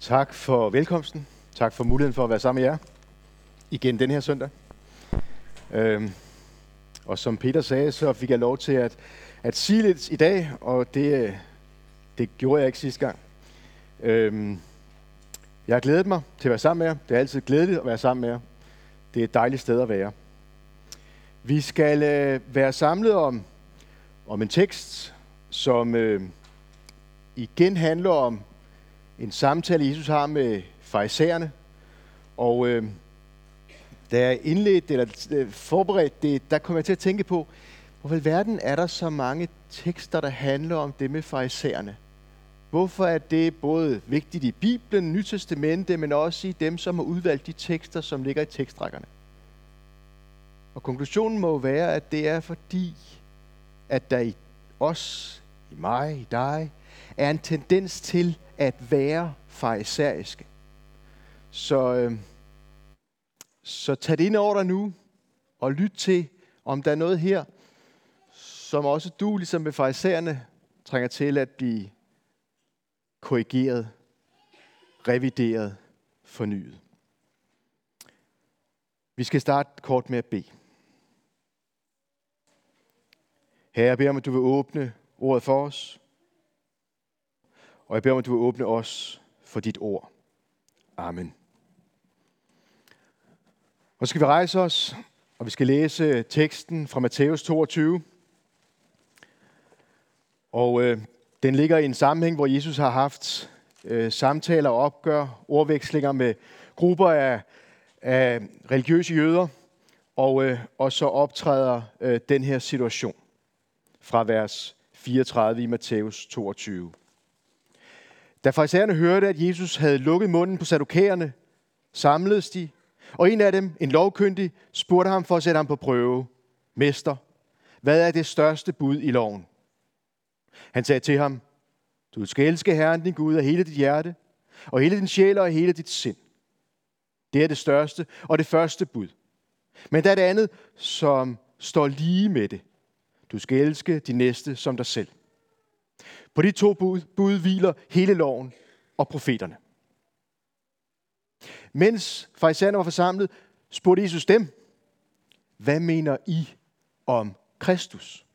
Tak for velkomsten. Tak for muligheden for at være sammen med jer igen den her søndag. Øhm, og som Peter sagde, så fik jeg lov til at, at sige lidt i dag, og det, det gjorde jeg ikke sidste gang. Øhm, jeg har glædet mig til at være sammen med jer. Det er altid glædeligt at være sammen med jer. Det er et dejligt sted at være. Vi skal øh, være samlet om, om en tekst, som øh, igen handler om en samtale, Jesus har med farisæerne. Og øh, da jeg indledte eller øh, forberedte det, der kom jeg til at tænke på, hvorfor i verden er der så mange tekster, der handler om det med farisæerne? Hvorfor er det både vigtigt i Bibelen, Nytestamentet, men også i dem, som har udvalgt de tekster, som ligger i tekstrækkerne? Og konklusionen må være, at det er fordi, at der i os, i mig, i dig, er en tendens til at være farisæriske. Så, øh, så tag det ind over dig nu, og lyt til, om der er noget her, som også du, ligesom med farisæerne, trænger til at blive korrigeret, revideret, fornyet. Vi skal starte kort med at bede. Herre, jeg beder om, at du vil åbne ordet for os. Og jeg beder om, at du vil åbne os for dit ord. Amen. Og så skal vi rejse os, og vi skal læse teksten fra Matthæus 22. Og øh, den ligger i en sammenhæng, hvor Jesus har haft øh, samtaler og opgør, ordvekslinger med grupper af, af religiøse jøder, og, øh, og så optræder øh, den her situation fra vers 34 i Matthæus 22. Da farisæerne hørte, at Jesus havde lukket munden på sadukæerne, samledes de, og en af dem, en lovkyndig, spurgte ham for at sætte ham på prøve. Mester, hvad er det største bud i loven? Han sagde til ham, du skal elske Herren din Gud af hele dit hjerte, og hele din sjæl og hele dit sind. Det er det største og det første bud. Men der er det andet, som står lige med det. Du skal elske din næste som dig selv. På de to bud, bud hviler hele loven og profeterne. Mens farisæerne var forsamlet, spurgte Jesus dem, hvad mener I om Kristus?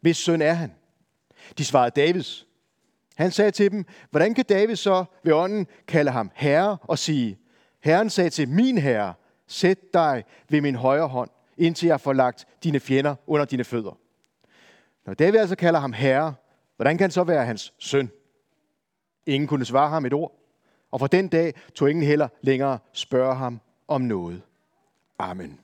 Hvis søn er han? De svarede Davids. Han sagde til dem, hvordan kan David så ved ånden kalde ham herre og sige, Herren sagde til min herre, sæt dig ved min højre hånd, indtil jeg får lagt dine fjender under dine fødder. Når David altså kalder ham herre, hvordan kan han så være hans søn? Ingen kunne svare ham et ord, og fra den dag tog ingen heller længere spørge ham om noget. Amen.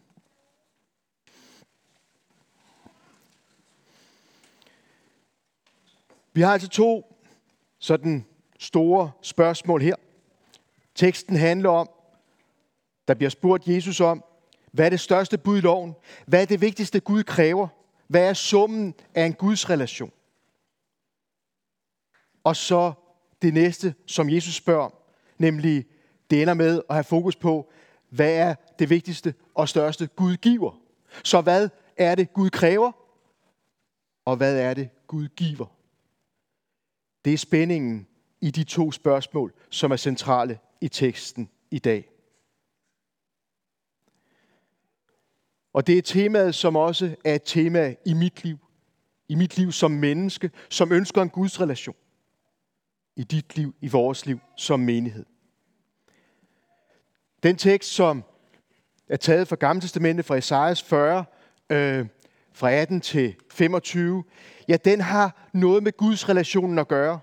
Vi har altså to sådan store spørgsmål her. Teksten handler om, der bliver spurgt Jesus om, hvad er det største bud i loven? Hvad er det vigtigste Gud kræver? Hvad er summen af en Guds relation? Og så det næste, som Jesus spørger om, nemlig det ender med at have fokus på, hvad er det vigtigste og største Gud giver? Så hvad er det Gud kræver? Og hvad er det Gud giver? Det er spændingen i de to spørgsmål, som er centrale i teksten i dag. Og det er temaet, som også er et tema i mit liv. I mit liv som menneske, som ønsker en Guds relation. I dit liv, i vores liv som menighed. Den tekst, som er taget fra Gamle Testamentet fra Esajas 40, øh, fra 18 til 25, ja, den har noget med Guds relationen at gøre.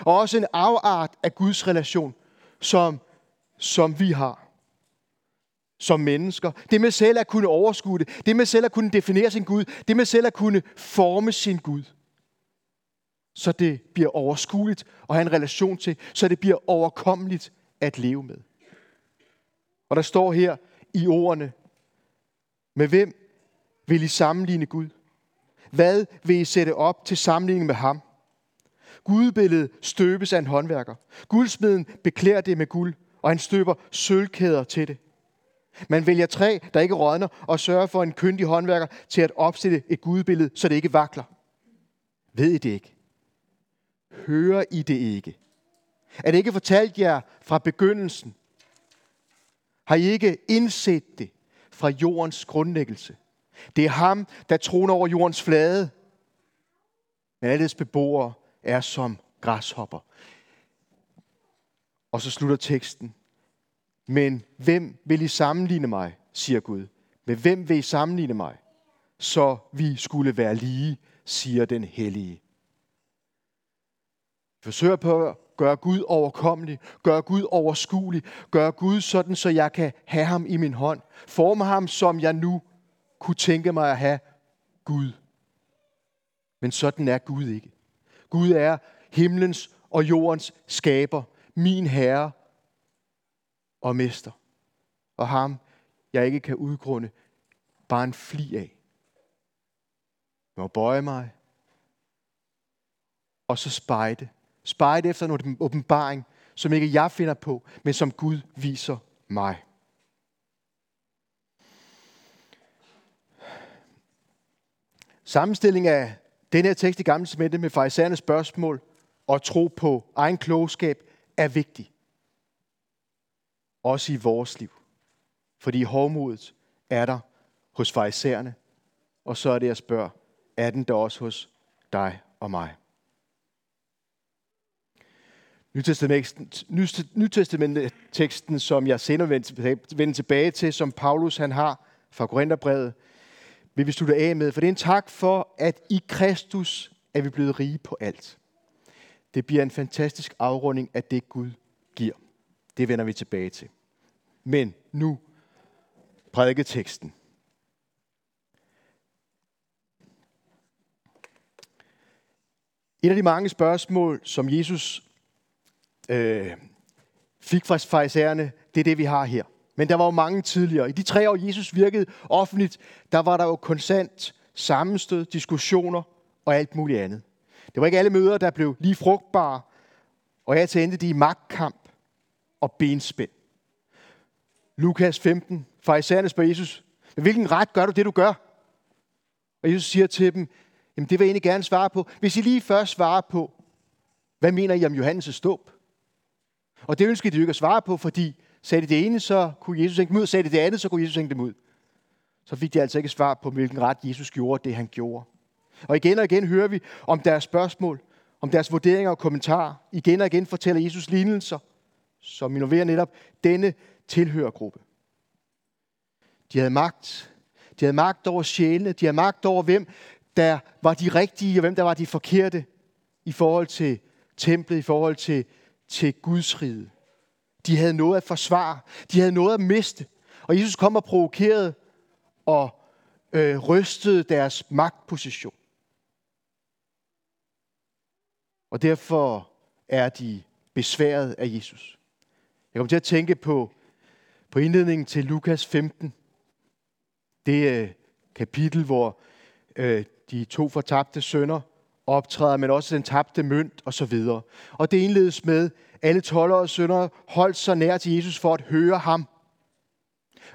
Og også en afart af Guds relation, som, som vi har som mennesker. Det med selv at kunne overskue det. Det med selv at kunne definere sin Gud. Det med selv at kunne forme sin Gud. Så det bliver overskueligt at have en relation til. Så det bliver overkommeligt at leve med. Og der står her i ordene, med hvem vil I sammenligne Gud? Hvad vil I sætte op til sammenligning med ham? Gudbilledet støbes af en håndværker. Guldsmeden beklæder det med guld, og han støber sølvkæder til det. Man vælger træ, der ikke rådner, og sørger for en kyndig håndværker til at opstille et gudbillede, så det ikke vakler. Ved I det ikke? Hører I det ikke? Er det ikke fortalt jer fra begyndelsen? Har I ikke indset det fra jordens grundlæggelse? Det er ham, der troner over jordens flade. Men alles beboere er som græshopper. Og så slutter teksten. Men hvem vil I sammenligne mig, siger Gud. Med hvem vil I sammenligne mig? Så vi skulle være lige, siger den hellige. Forsøg på at gøre Gud overkommelig, gøre Gud overskuelig, gøre Gud sådan, så jeg kan have ham i min hånd. Forme ham, som jeg nu kunne tænke mig at have Gud. Men sådan er Gud ikke. Gud er himlens og jordens skaber, min herre og mester. Og ham, jeg ikke kan udgrunde bare en fli af. Jeg må bøje mig, og så spejde. Spejde efter en åbenbaring, som ikke jeg finder på, men som Gud viser mig. Sammenstilling af den her tekst i Gamle Testamente med farisæernes spørgsmål og tro på egen klogskab er vigtig. Også i vores liv. Fordi hovmodet er der hos farisæerne, og så er det, jeg spørger, er den der også hos dig og mig? Nytestamentet-teksten, som jeg senere vender tilbage til, som Paulus han har fra Korintherbrevet, vil vi slutte af med, for det er en tak for, at i Kristus er vi blevet rige på alt. Det bliver en fantastisk afrunding af det, Gud giver. Det vender vi tilbage til. Men nu prædiketeksten. Et af de mange spørgsmål, som Jesus øh, fik fra farisæerne, det er det, vi har her. Men der var jo mange tidligere. I de tre år, Jesus virkede offentligt, der var der jo konstant sammenstød, diskussioner og alt muligt andet. Det var ikke alle møder, der blev lige frugtbare, og jeg til endte de i magtkamp og benspænd. Lukas 15. Farisæerne spørger Jesus, med hvilken ret gør du det, du gør? Og Jesus siger til dem, jamen det vil jeg egentlig gerne svare på. Hvis I lige først svarer på, hvad mener I om Johannes' ståb? Og det ønskede de jo ikke at svare på, fordi sagde de det ene, så kunne Jesus hænge dem ud, sagde de det andet, så kunne Jesus hænge dem ud. Så fik de altså ikke svar på, hvilken ret Jesus gjorde det, han gjorde. Og igen og igen hører vi om deres spørgsmål, om deres vurderinger og kommentarer. Igen og igen fortæller Jesus lignelser, som innoverer netop denne tilhørergruppe. De havde magt. De havde magt over sjælene. De havde magt over, hvem der var de rigtige, og hvem der var de forkerte i forhold til templet, i forhold til, til Guds rige. De havde noget at forsvare. De havde noget at miste. Og Jesus kom og provokerede og øh, rystede deres magtposition. Og derfor er de besværet af Jesus. Jeg kom til at tænke på, på indledningen til Lukas 15. Det øh, kapitel, hvor øh, de to fortabte sønner optræder, men også den tabte mønt og så videre. Og det indledes med, alle 12 og sønner holdt sig nær til Jesus for at høre ham.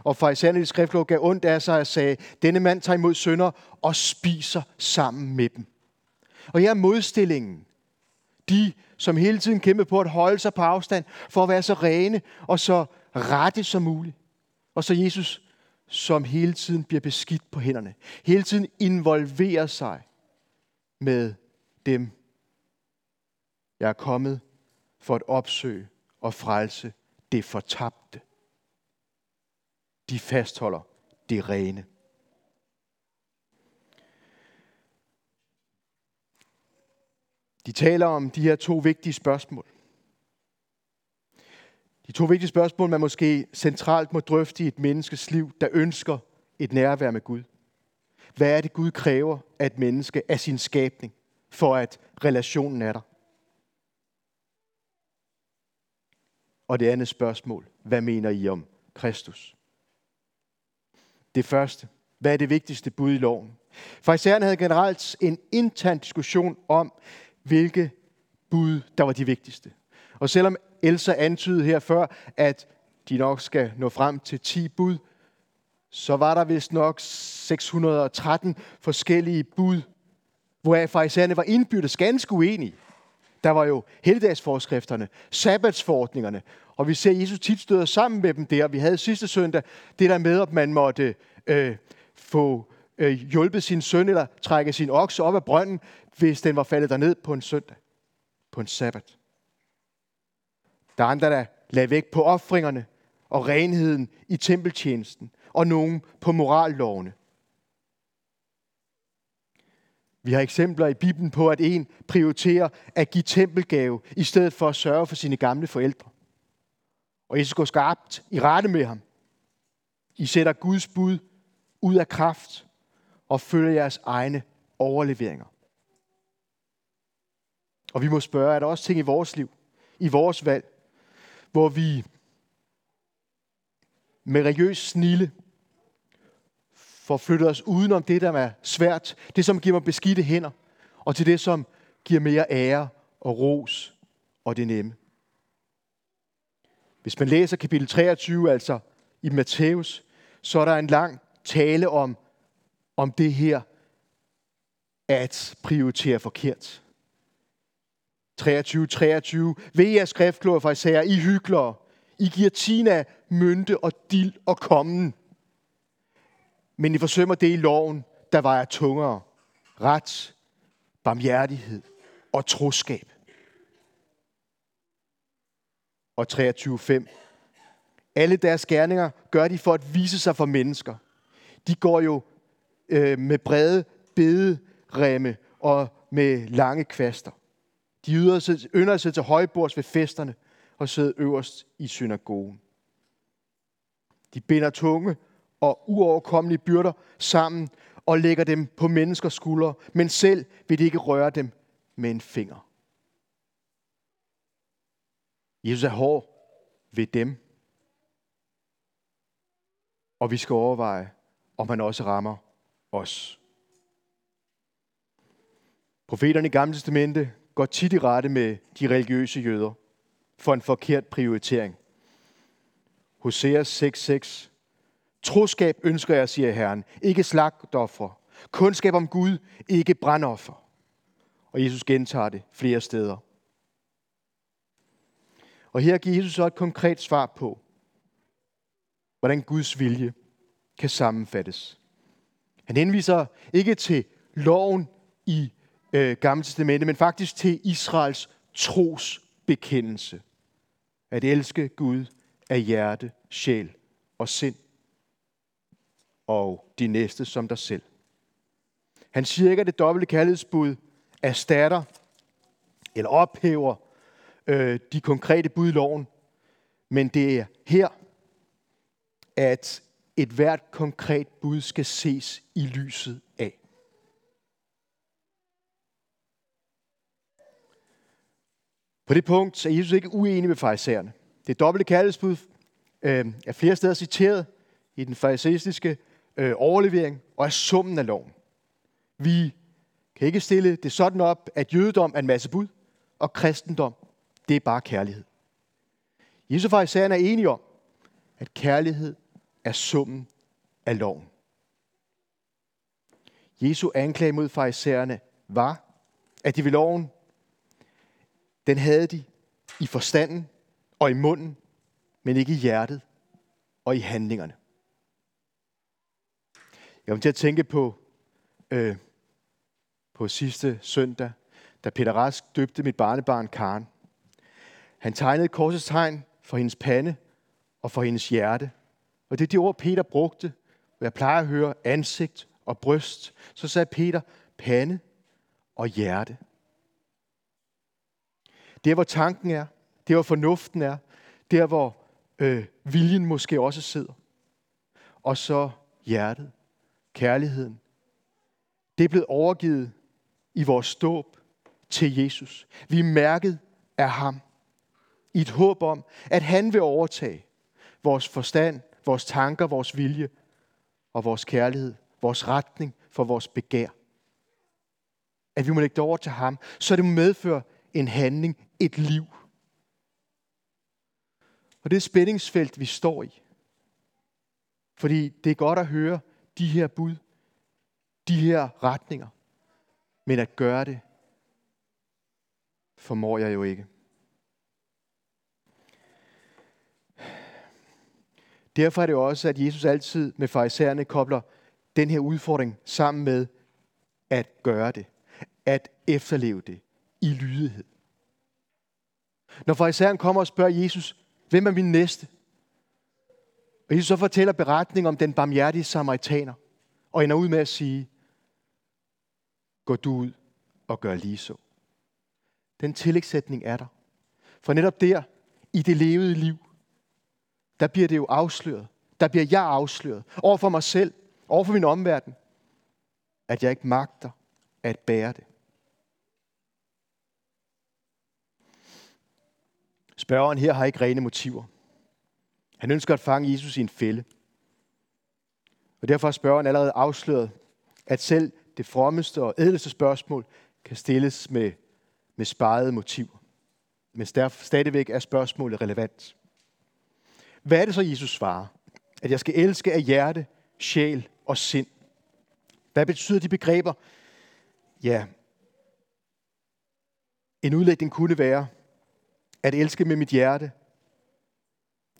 Og farisæerne i skriftlov gav ondt af sig og sagde, denne mand tager imod sønder og spiser sammen med dem. Og her er modstillingen. De, som hele tiden kæmper på at holde sig på afstand, for at være så rene og så rette som muligt. Og så Jesus, som hele tiden bliver beskidt på hænderne. Hele tiden involverer sig med dem. Jeg er kommet for at opsøge og frelse det fortabte. De fastholder det rene. De taler om de her to vigtige spørgsmål. De to vigtige spørgsmål, man måske centralt må drøfte i et menneskes liv, der ønsker et nærvær med Gud. Hvad er det, Gud kræver af et menneske, af sin skabning, for at relationen er der? Og det andet spørgsmål, hvad mener I om Kristus? Det første, hvad er det vigtigste bud i loven? Farisæerne havde generelt en intern diskussion om, hvilke bud, der var de vigtigste. Og selvom Elsa antydede her før, at de nok skal nå frem til 10 bud, så var der vist nok 613 forskellige bud, hvor farisæerne var indbyrdes ganske uenige. Der var jo helligdagsforskrifterne, sabbatsforordningerne, og vi ser, Jesus tit støder sammen med dem der. Vi havde sidste søndag det der med, at man måtte øh, få øh, hjulpet sin søn eller trække sin okse op af brønden, hvis den var faldet derned på en søndag, på en sabbat. Der er andre, der lagde vægt på offringerne og renheden i tempeltjenesten, og nogen på morallovene. Vi har eksempler i Bibelen på, at en prioriterer at give tempelgave, i stedet for at sørge for sine gamle forældre. Og Jesus går skarpt i rette med ham. I sætter Guds bud ud af kraft og følger jeres egne overleveringer. Og vi må spørge, er der også ting i vores liv, i vores valg, hvor vi med religiøs snille får flyttet os udenom det, der er svært, det som giver mig beskidte hænder, og til det, som giver mere ære og ros og det nemme. Hvis man læser kapitel 23, altså i Matthæus, så er der en lang tale om, om det her at prioritere forkert. 23, 23. Ved jer skriftkloge fra Isaiah, I hyklere. I giver tina, mynte og dild og kommen. Men I forsømmer det i loven, der vejer tungere. Ret, barmhjertighed og troskab. Og 23.5. Alle deres gerninger gør de for at vise sig for mennesker. De går jo øh, med brede bederemme og med lange kvaster. De yder sig, ynder sig til højbords ved festerne og sidder øverst i synagogen. De binder tunge og uoverkommelige byrder sammen og lægger dem på menneskers skuldre, men selv vil de ikke røre dem med en finger. Jesus er hård ved dem, og vi skal overveje, om han også rammer os. Profeterne i Gamle Testamente går tit i rette med de religiøse jøder for en forkert prioritering. Hoseas 6:6 Troskab ønsker jeg, siger Herren, ikke slagtoffer. Kundskab om Gud, ikke brandoffer. Og Jesus gentager det flere steder. Og her giver Jesus så et konkret svar på, hvordan Guds vilje kan sammenfattes. Han henviser ikke til loven i øh, Gamle Testamente, men faktisk til Israels trosbekendelse. At elske Gud af hjerte, sjæl og sind. Og de næste som dig selv. Han siger ikke, at det dobbelte kærlighedsbud erstatter eller ophæver øh, de konkrete bud i loven, men det er her, at et hvert konkret bud skal ses i lyset af. På det punkt er Jesus ikke uenig med farisæerne. Det dobbelte kaldesbud øh, er flere steder citeret i den farisæistiske øh, overlevering og er summen af loven. Vi kan ikke stille det sådan op, at jødedom er en masse bud, og kristendom, det er bare kærlighed. Jesus og farisæerne er enige om, at kærlighed er summen af loven. Jesu anklage mod farisæerne var, at de ved loven den havde de i forstanden og i munden, men ikke i hjertet og i handlingerne. Jeg kom til at tænke på, øh, på sidste søndag, da Peter Rask døbte mit barnebarn Karen. Han tegnede korsets tegn for hendes pande og for hendes hjerte. Og det er de ord, Peter brugte. Jeg plejer at høre ansigt og bryst. Så sagde Peter pande og hjerte. Der, hvor tanken er, der, hvor fornuften er, der, hvor øh, viljen måske også sidder. Og så hjertet, kærligheden. Det er blevet overgivet i vores ståb til Jesus. Vi er mærket af ham i et håb om, at han vil overtage vores forstand, vores tanker, vores vilje og vores kærlighed, vores retning for vores begær. At vi må lægge det over til ham, så det må medføre en handling, et liv. Og det er spændingsfelt, vi står i. Fordi det er godt at høre de her bud, de her retninger, men at gøre det formår jeg jo ikke. Derfor er det også, at Jesus altid med farisæerne kobler den her udfordring sammen med at gøre det. At efterleve det i lydighed. Når farisæeren kommer og spørger Jesus, hvem er min næste? Og Jesus så fortæller beretningen om den barmhjertige samaritaner, og ender ud med at sige, gå du ud og gør lige så. Den tillægssætning er der. For netop der, i det levede liv, der bliver det jo afsløret. Der bliver jeg afsløret over for mig selv, over for min omverden, at jeg ikke magter at bære det. Spørgeren her har ikke rene motiver. Han ønsker at fange Jesus i en fælde. Og derfor har spørgeren allerede afsløret, at selv det frommeste og ædleste spørgsmål kan stilles med, med sparede motiver. Men stadigvæk er spørgsmålet relevant. Hvad er det så, Jesus svarer? At jeg skal elske af hjerte, sjæl og sind. Hvad betyder de begreber? Ja, en udlægning kunne være, at elske med mit hjerte.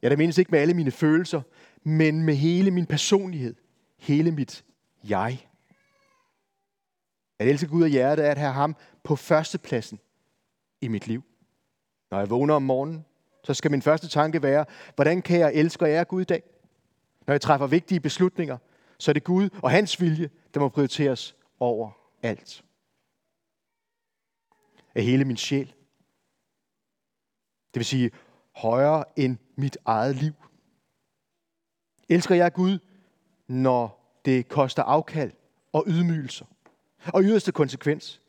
Ja, der menes ikke med alle mine følelser, men med hele min personlighed, hele mit jeg. At elske Gud af hjertet er at have ham på førstepladsen i mit liv. Når jeg vågner om morgenen, så skal min første tanke være, hvordan kan jeg elske og ære Gud i dag? Når jeg træffer vigtige beslutninger, så er det Gud og hans vilje, der må prioriteres over alt. Af hele min sjæl. Det vil sige højere end mit eget liv. Elsker jeg Gud, når det koster afkald og ydmygelser? Og yderste konsekvens,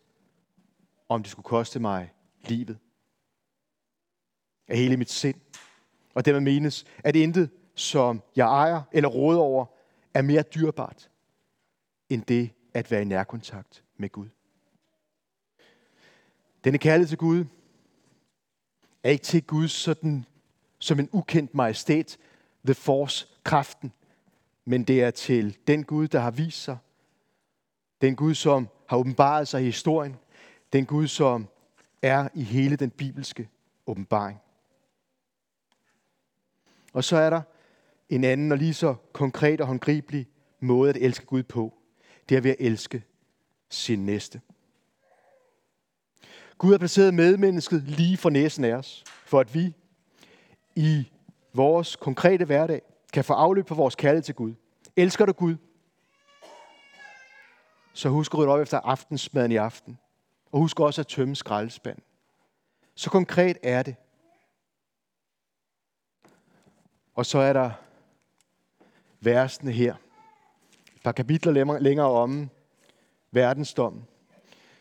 om det skulle koste mig livet. Af hele mit sind. Og det menes, at intet, som jeg ejer eller råder over, er mere dyrbart, end det at være i nærkontakt med Gud. Denne kærlighed til Gud er ikke til Gud sådan, som en ukendt majestæt, the force, kraften, men det er til den Gud, der har vist sig. Den Gud, som har åbenbaret sig i historien. Den Gud, som er i hele den bibelske åbenbaring. Og så er der en anden og lige så konkret og håndgribelig måde at elske Gud på. Det er ved at elske sin næste. Gud har placeret medmennesket lige for næsen af os, for at vi i vores konkrete hverdag kan få afløb på vores kærlighed til Gud. Elsker du Gud? Så husk at rydde op efter aftensmaden i aften. Og husk også at tømme skraldespanden. Så konkret er det. Og så er der versene her. Et par kapitler længere om verdensdommen.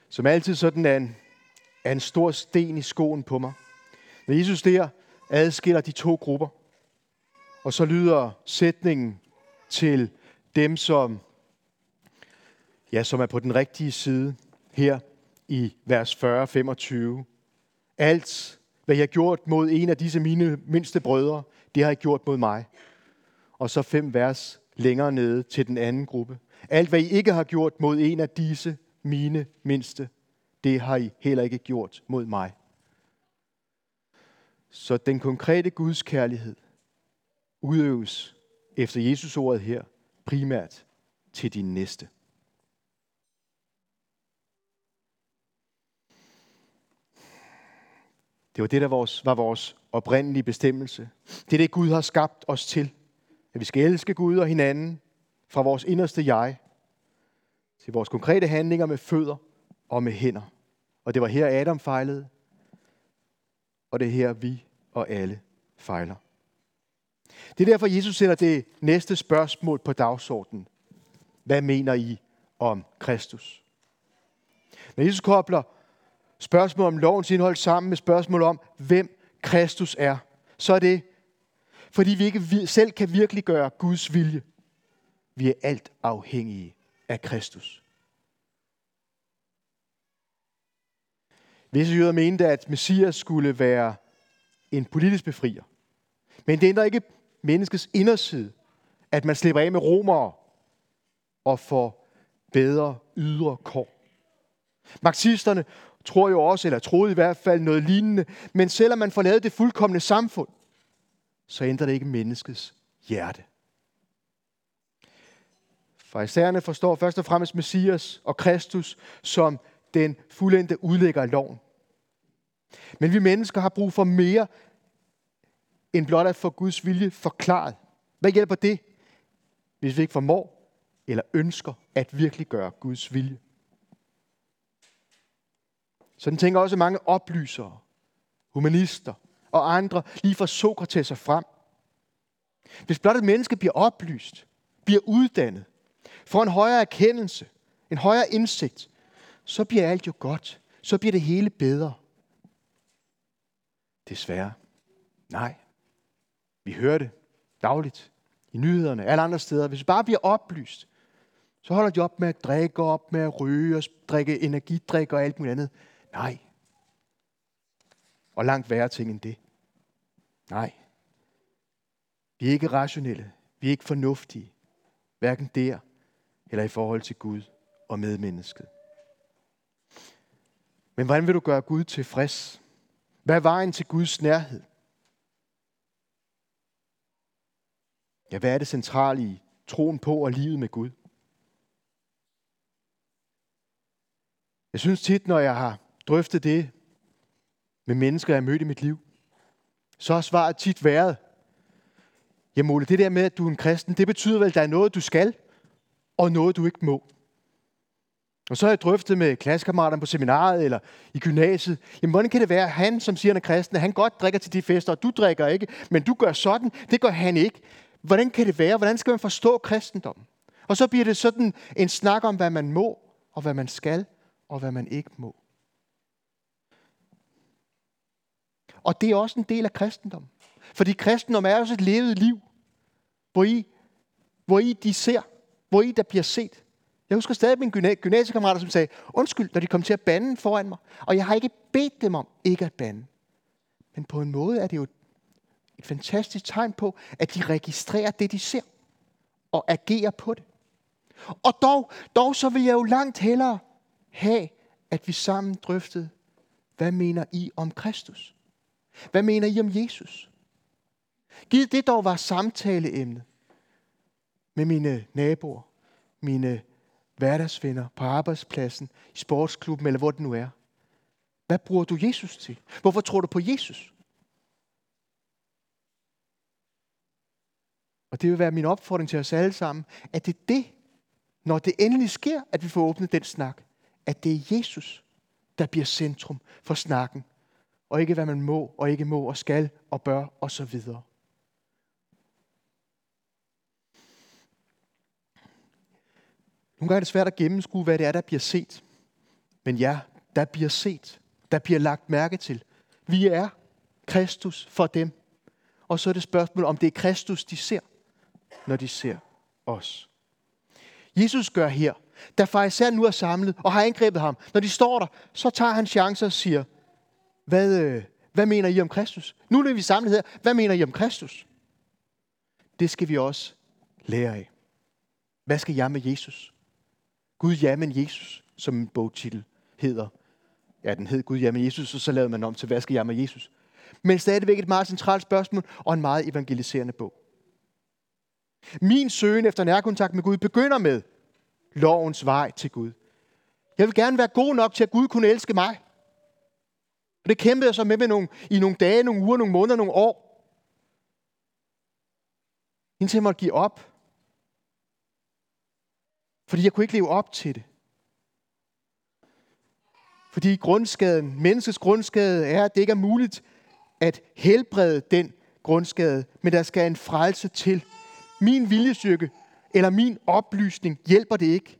Som altid sådan er en, er en stor sten i skoen på mig. Når Jesus der adskiller de to grupper, og så lyder sætningen til dem, som, ja, som er på den rigtige side her i vers 40-25. Alt, hvad jeg har gjort mod en af disse mine mindste brødre, det har I gjort mod mig. Og så fem vers længere nede til den anden gruppe. Alt, hvad I ikke har gjort mod en af disse mine mindste, det har I heller ikke gjort mod mig. Så den konkrete Guds kærlighed udøves efter Jesus ordet her primært til din næste. Det var det, der var vores oprindelige bestemmelse. Det er det, Gud har skabt os til. At vi skal elske Gud og hinanden fra vores inderste jeg til vores konkrete handlinger med fødder og med hænder. Og det var her Adam fejlede, og det er her vi og alle fejler. Det er derfor, Jesus sætter det næste spørgsmål på dagsordenen. Hvad mener I om Kristus? Når Jesus kobler spørgsmål om lovens indhold sammen med spørgsmål om, hvem Kristus er, så er det, fordi vi ikke selv kan virkelig gøre Guds vilje. Vi er alt afhængige af Kristus. Visse jøder mente, at Messias skulle være en politisk befrier. Men det ændrer ikke menneskets inderside, at man slipper af med romere og får bedre ydre kår. Marxisterne tror jo også, eller troede i hvert fald noget lignende. Men selvom man får lavet det fuldkommende samfund, så ændrer det ikke menneskets hjerte. Farisæerne forstår først og fremmest Messias og Kristus som den fuldendte udlægger af loven. Men vi mennesker har brug for mere end blot at få Guds vilje forklaret. Hvad hjælper det, hvis vi ikke formår eller ønsker at virkelig gøre Guds vilje? Sådan tænker også mange oplysere, humanister og andre lige fra Sokrates og frem. Hvis blot et menneske bliver oplyst, bliver uddannet, får en højere erkendelse, en højere indsigt, så bliver alt jo godt. Så bliver det hele bedre. Desværre. Nej. Vi hører det dagligt i nyhederne, alle andre steder. Hvis vi bare bliver oplyst, så holder de op med at drikke, op med at ryge og drikke energidrik og alt muligt andet. Nej. Og langt værre ting end det. Nej. Vi er ikke rationelle. Vi er ikke fornuftige. Hverken der eller i forhold til Gud og medmennesket. Men hvordan vil du gøre Gud tilfreds? Hvad er vejen til Guds nærhed? Ja, hvad er det centrale i troen på og livet med Gud? Jeg synes tit, når jeg har drøftet det med mennesker, jeg har mødt i mit liv, så har svaret tit været, jamen Ole, det der med, at du er en kristen, det betyder vel, at der er noget, du skal, og noget, du ikke må. Og så har jeg drøftet med klassekammeraterne på seminaret eller i gymnasiet, jamen hvordan kan det være, at han, som siger, han er kristen, at han godt drikker til de fester, og du drikker ikke, men du gør sådan, det gør han ikke. Hvordan kan det være? Hvordan skal man forstå kristendommen? Og så bliver det sådan en snak om, hvad man må, og hvad man skal, og hvad man ikke må. Og det er også en del af kristendommen. Fordi kristendom er også et levet liv, hvor I, hvor I de ser, hvor I der bliver set. Jeg husker stadig mine gymnasiekammerater, som sagde, undskyld, når de kom til at bande foran mig. Og jeg har ikke bedt dem om ikke at bande. Men på en måde er det jo et fantastisk tegn på, at de registrerer det, de ser, og agerer på det. Og dog, dog så vil jeg jo langt hellere have, at vi sammen drøftede, hvad mener I om Kristus? Hvad mener I om Jesus? Giv det dog var samtaleemne med mine naboer, mine hverdagsvenner, på arbejdspladsen, i sportsklubben eller hvor det nu er. Hvad bruger du Jesus til? Hvorfor tror du på Jesus? Og det vil være min opfordring til os alle sammen, at det er det, når det endelig sker, at vi får åbnet den snak, at det er Jesus, der bliver centrum for snakken, og ikke hvad man må og ikke må og skal og bør og så videre. Nogle gange er det svært at gennemskue, hvad det er, der bliver set. Men ja, der bliver set. Der bliver lagt mærke til. Vi er Kristus for dem. Og så er det spørgsmål, om det er Kristus, de ser, når de ser os. Jesus gør her, da farisæerne nu er samlet og har angrebet ham. Når de står der, så tager han chancer og siger, hvad, øh, hvad mener I om Kristus? Nu er vi samlet her. Hvad mener I om Kristus? Det skal vi også lære af. Hvad skal jeg med Jesus? Gud, ja, men Jesus, som en bogtitel hedder. Ja, den hed Gud, ja, men Jesus, og så lavede man om til, hvad skal jeg med Jesus? Men stadigvæk et meget centralt spørgsmål, og en meget evangeliserende bog. Min søgen efter nærkontakt med Gud begynder med lovens vej til Gud. Jeg vil gerne være god nok til, at Gud kunne elske mig. Og det kæmpede jeg så med, med nogle, i nogle dage, nogle uger, nogle måneder, nogle år. Indtil jeg måtte give op. Fordi jeg kunne ikke leve op til det. Fordi grundskaden, menneskets grundskade er, at det ikke er muligt at helbrede den grundskade, men der skal en frelse til. Min viljestyrke eller min oplysning hjælper det ikke.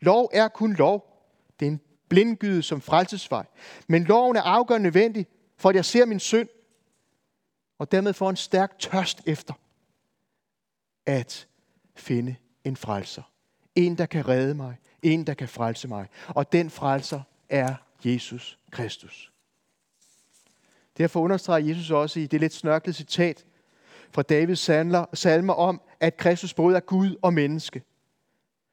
Lov er kun lov. Det er en blindgyde som frelsesvej. Men loven er afgørende nødvendig, for at jeg ser min synd, og dermed får en stærk tørst efter at finde en frelser. En, der kan redde mig. En, der kan frelse mig. Og den frelser er Jesus Kristus. Derfor understreger Jesus også i det lidt snørklede citat fra Davids salmer om, at Kristus både er Gud og menneske.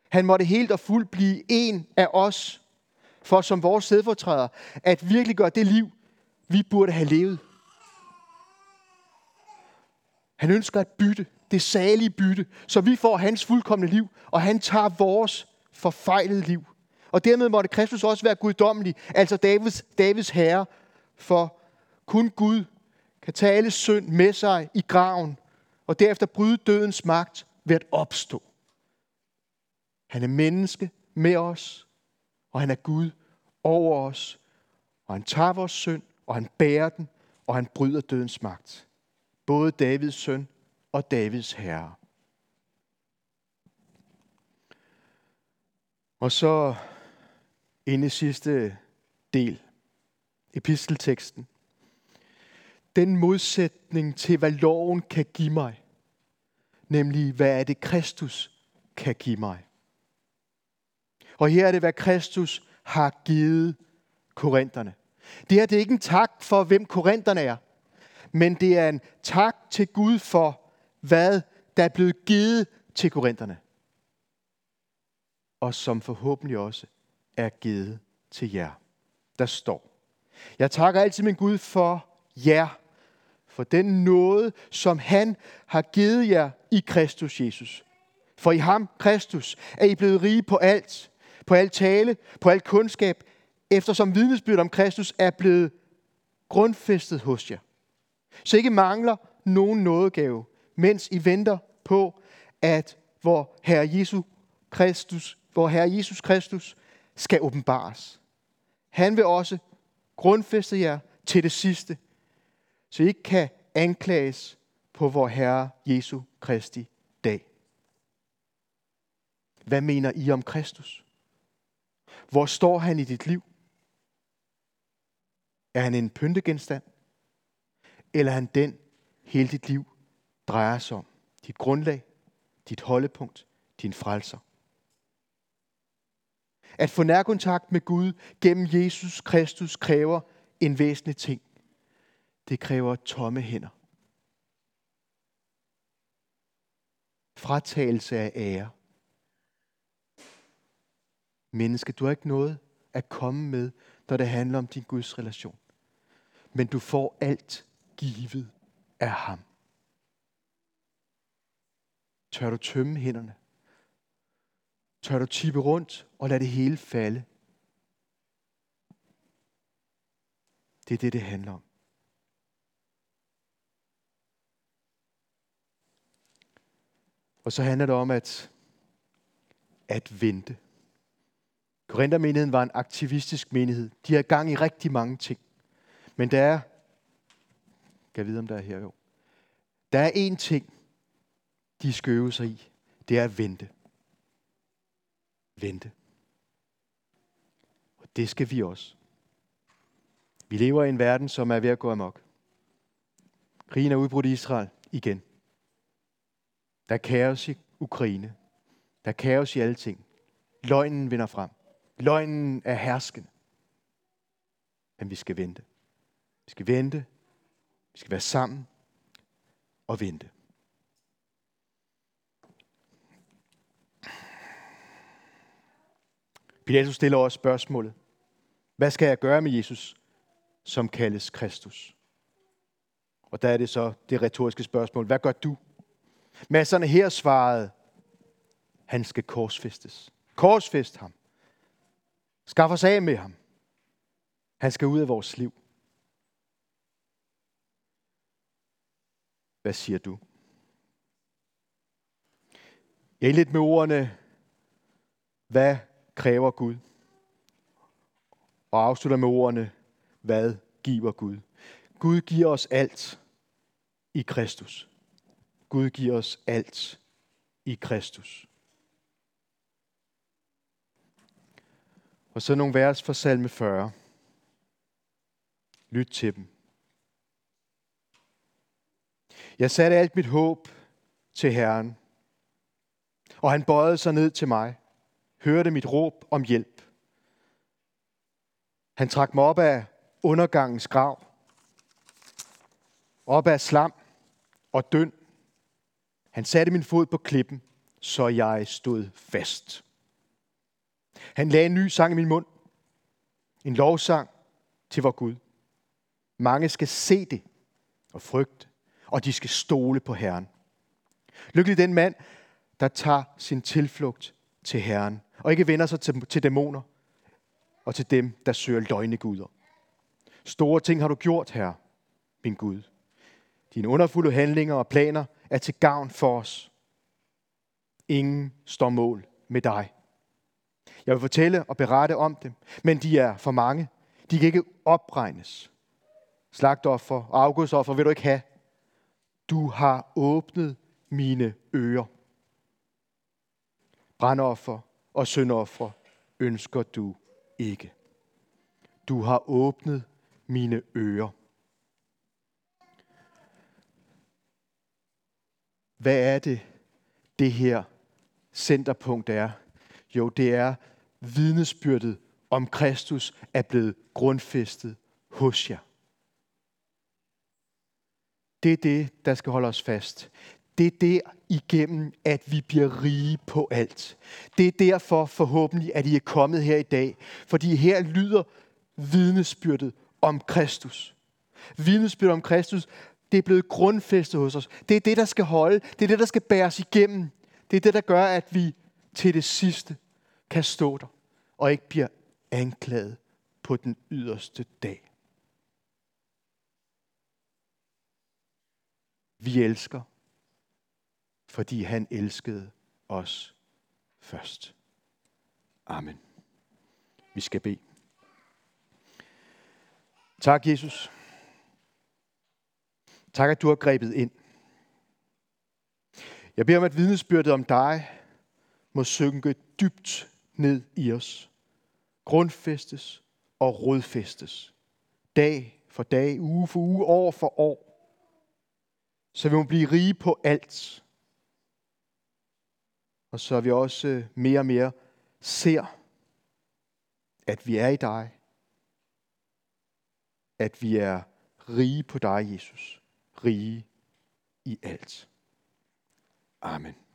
Han måtte helt og fuldt blive en af os, for som vores stedfortræder at virkelig gøre det liv, vi burde have levet. Han ønsker at bytte, det salige bytte, så vi får hans fuldkommende liv, og han tager vores forfejlede liv. Og dermed måtte Kristus også være guddommelig, altså Davids, Davids herre, for kun Gud kan tage alle synd med sig i graven, og derefter bryde dødens magt ved at opstå. Han er menneske med os, og han er Gud over os, og han tager vores synd, og han bærer den, og han bryder dødens magt. Både Davids søn og Davids herre. Og så ind i sidste del, epistelteksten. Den modsætning til, hvad loven kan give mig. Nemlig, hvad er det, Kristus kan give mig. Og her er det, hvad Kristus har givet korinterne. Det her det er ikke en tak for, hvem korinterne er, men det er en tak til Gud for, hvad der er blevet givet til korinterne. Og som forhåbentlig også er givet til jer. Der står, jeg takker altid min Gud for jer, for den nåde, som han har givet jer i Kristus Jesus. For i ham, Kristus, er I blevet rige på alt, på al tale, på al kundskab, eftersom vidnesbyrd om Kristus er blevet grundfæstet hos jer. Så ikke mangler nogen nådegave, mens I venter på, at hvor Herre Jesus Kristus, hvor Herre Jesus Kristus skal åbenbares. Han vil også grundfæste jer til det sidste, så I ikke kan anklages på vor Herre Jesu Kristi dag. Hvad mener I om Kristus? Hvor står han i dit liv? Er han en pyntegenstand? Eller er han den, hele dit liv drejer sig om? Dit grundlag, dit holdepunkt, din frelser. At få nærkontakt med Gud gennem Jesus Kristus kræver en væsentlig ting. Det kræver tomme hænder. Fratagelse af ære. Menneske, du har ikke noget at komme med, når det handler om din Guds relation. Men du får alt givet af ham. Tør du tømme hænderne? Tør du tippe rundt og lade det hele falde? Det er det, det handler om. Og så handler det om at, at vente. Korinthermenigheden var en aktivistisk menighed. De har gang i rigtig mange ting. Men der er, kan jeg vide, om der er her jo. Der er én ting, de skal øve sig i. Det er at vente. Vente. Og det skal vi også. Vi lever i en verden, som er ved at gå amok. Krigen er udbrudt i Israel igen. Der er kaos i Ukraine. Der er kaos i alle ting. Løgnen vinder frem. Løgnen er herskende. Men vi skal vente. Vi skal vente. Vi skal være sammen og vente. Pilatus stiller også spørgsmålet. Hvad skal jeg gøre med Jesus, som kaldes Kristus? Og der er det så det retoriske spørgsmål. Hvad gør du? Masserne her svarede, han skal korsfæstes. Korsfæst ham. Skaff os af med ham. Han skal ud af vores liv. Hvad siger du? Jeg lidt med ordene, hvad kræver Gud? Og afslutter med ordene, hvad giver Gud? Gud giver os alt i Kristus. Gud giver os alt i Kristus. Og så nogle vers fra salme 40. Lyt til dem. Jeg satte alt mit håb til Herren, og han bøjede sig ned til mig, hørte mit råb om hjælp. Han trak mig op af undergangens grav, op af slam og døn. Han satte min fod på klippen, så jeg stod fast. Han lagde en ny sang i min mund. En lovsang til vor Gud. Mange skal se det og frygte, og de skal stole på Herren. Lykkelig den mand, der tager sin tilflugt til Herren, og ikke vender sig til, til dæmoner og til dem, der søger løgneguder. Store ting har du gjort, Herre, min Gud. Dine underfulde handlinger og planer er til gavn for os. Ingen står mål med dig. Jeg vil fortælle og berette om dem, men de er for mange. De kan ikke opregnes. Slagtoffer og afgudsoffer vil du ikke have. Du har åbnet mine ører. Brandoffer og syndoffer ønsker du ikke. Du har åbnet mine ører. Hvad er det, det her centerpunkt er? Jo, det er vidnesbyrdet om Kristus er blevet grundfæstet hos jer. Det er det, der skal holde os fast. Det er det igennem, at vi bliver rige på alt. Det er derfor forhåbentlig, at I er kommet her i dag. Fordi her lyder vidnesbyrdet om Kristus. Vidnesbyrdet om Kristus, det er blevet grundfæstet hos os. Det er det, der skal holde. Det er det, der skal bæres igennem. Det er det, der gør, at vi til det sidste kan stå der og ikke bliver anklaget på den yderste dag. Vi elsker, fordi han elskede os først. Amen. Vi skal bede. Tak, Jesus. Tak, at du har grebet ind. Jeg beder om, at vidnesbyrdet om dig må synke dybt ned i os, grundfæstes og rodfæstes, dag for dag, uge for uge, år for år, så vi må blive rige på alt, og så vi også øh, mere og mere ser, at vi er i dig, at vi er rige på dig, Jesus, rige i alt. Amen.